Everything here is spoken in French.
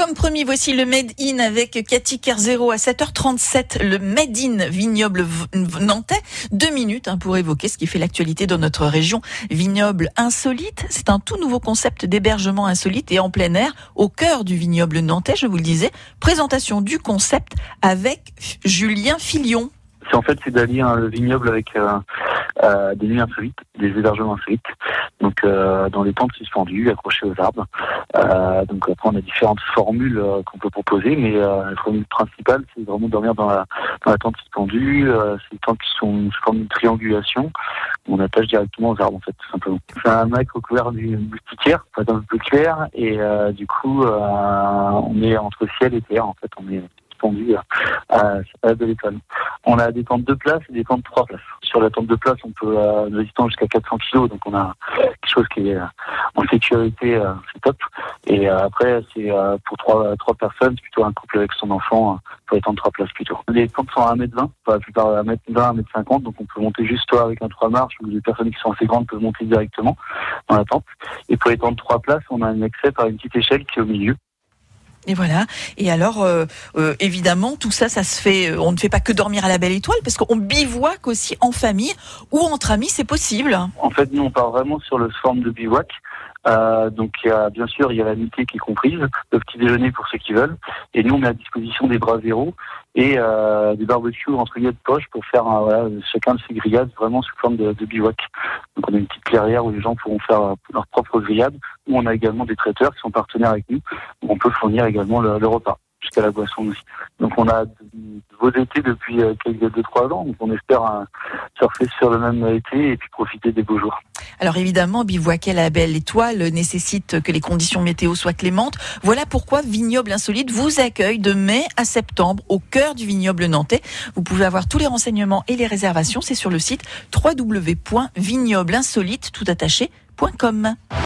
comme promis, voici le Made in avec Cathy Kerzero à 7h37, le Made in vignoble nantais. Deux minutes hein, pour évoquer ce qui fait l'actualité dans notre région. Vignoble insolite, c'est un tout nouveau concept d'hébergement insolite et en plein air au cœur du vignoble nantais, je vous le disais. Présentation du concept avec Julien Filion. C'est en fait c'est d'allier le vignoble avec euh, euh, des nuits insolites, des hébergements insolites, donc euh, dans les tentes suspendues, accrochées aux arbres. Euh, donc après on a différentes formules euh, qu'on peut proposer, mais la formule principale c'est vraiment dormir dans la, dans la tente suspendue. c'est des tentes qui sont sous forme de triangulation. On attache directement aux arbres en fait, tout simplement. C'est un mec recouvert d'une moustiquaire, un peu plus clair, et du coup on est entre ciel et terre en fait. On est suspendu à, à de l'étoile. On a des tentes de place et des tentes de trois places. Sur la tente de place, on peut euh, résistant jusqu'à 400 kg, donc on a quelque chose qui est euh, en sécurité, euh, c'est top. Et euh, après, c'est pour trois, trois personnes, plutôt un couple avec son enfant, pour les tentes de trois places plutôt. Les tentes sont à 1m20, pas la plupart à 1m20, 1m50, donc on peut monter juste soit avec un trois marches, ou les personnes qui sont assez grandes peuvent monter directement dans la tente. Et pour les tentes de trois places, on a un accès par une petite échelle qui est au milieu. Et voilà. Et alors, euh, euh, évidemment, tout ça, ça se fait. Euh, on ne fait pas que dormir à la belle étoile, parce qu'on bivouac aussi en famille ou entre amis, c'est possible. En fait, nous, on part vraiment sur le forme de bivouac. Euh, donc a bien sûr il y a la nuitée qui est comprise, le petit déjeuner pour ceux qui veulent, et nous on met à disposition des bras zéro et euh, des barbecues entre guillemets de poche pour faire voilà, chacun de ces grillades vraiment sous forme de, de, bivouac. Donc on a une petite clairière où les gens pourront faire leur propre grillade, où on a également des traiteurs qui sont partenaires avec nous, où on peut fournir également le, le repas jusqu'à la boisson aussi. Donc on a beaux étés depuis euh, quelques deux trois ans, donc on espère euh, surfer sur le même été et puis profiter des beaux jours. Alors évidemment, bivouaquer la belle étoile nécessite que les conditions météo soient clémentes. Voilà pourquoi Vignoble Insolite vous accueille de mai à septembre au cœur du vignoble nantais. Vous pouvez avoir tous les renseignements et les réservations, c'est sur le site www.vignoblinsolite tout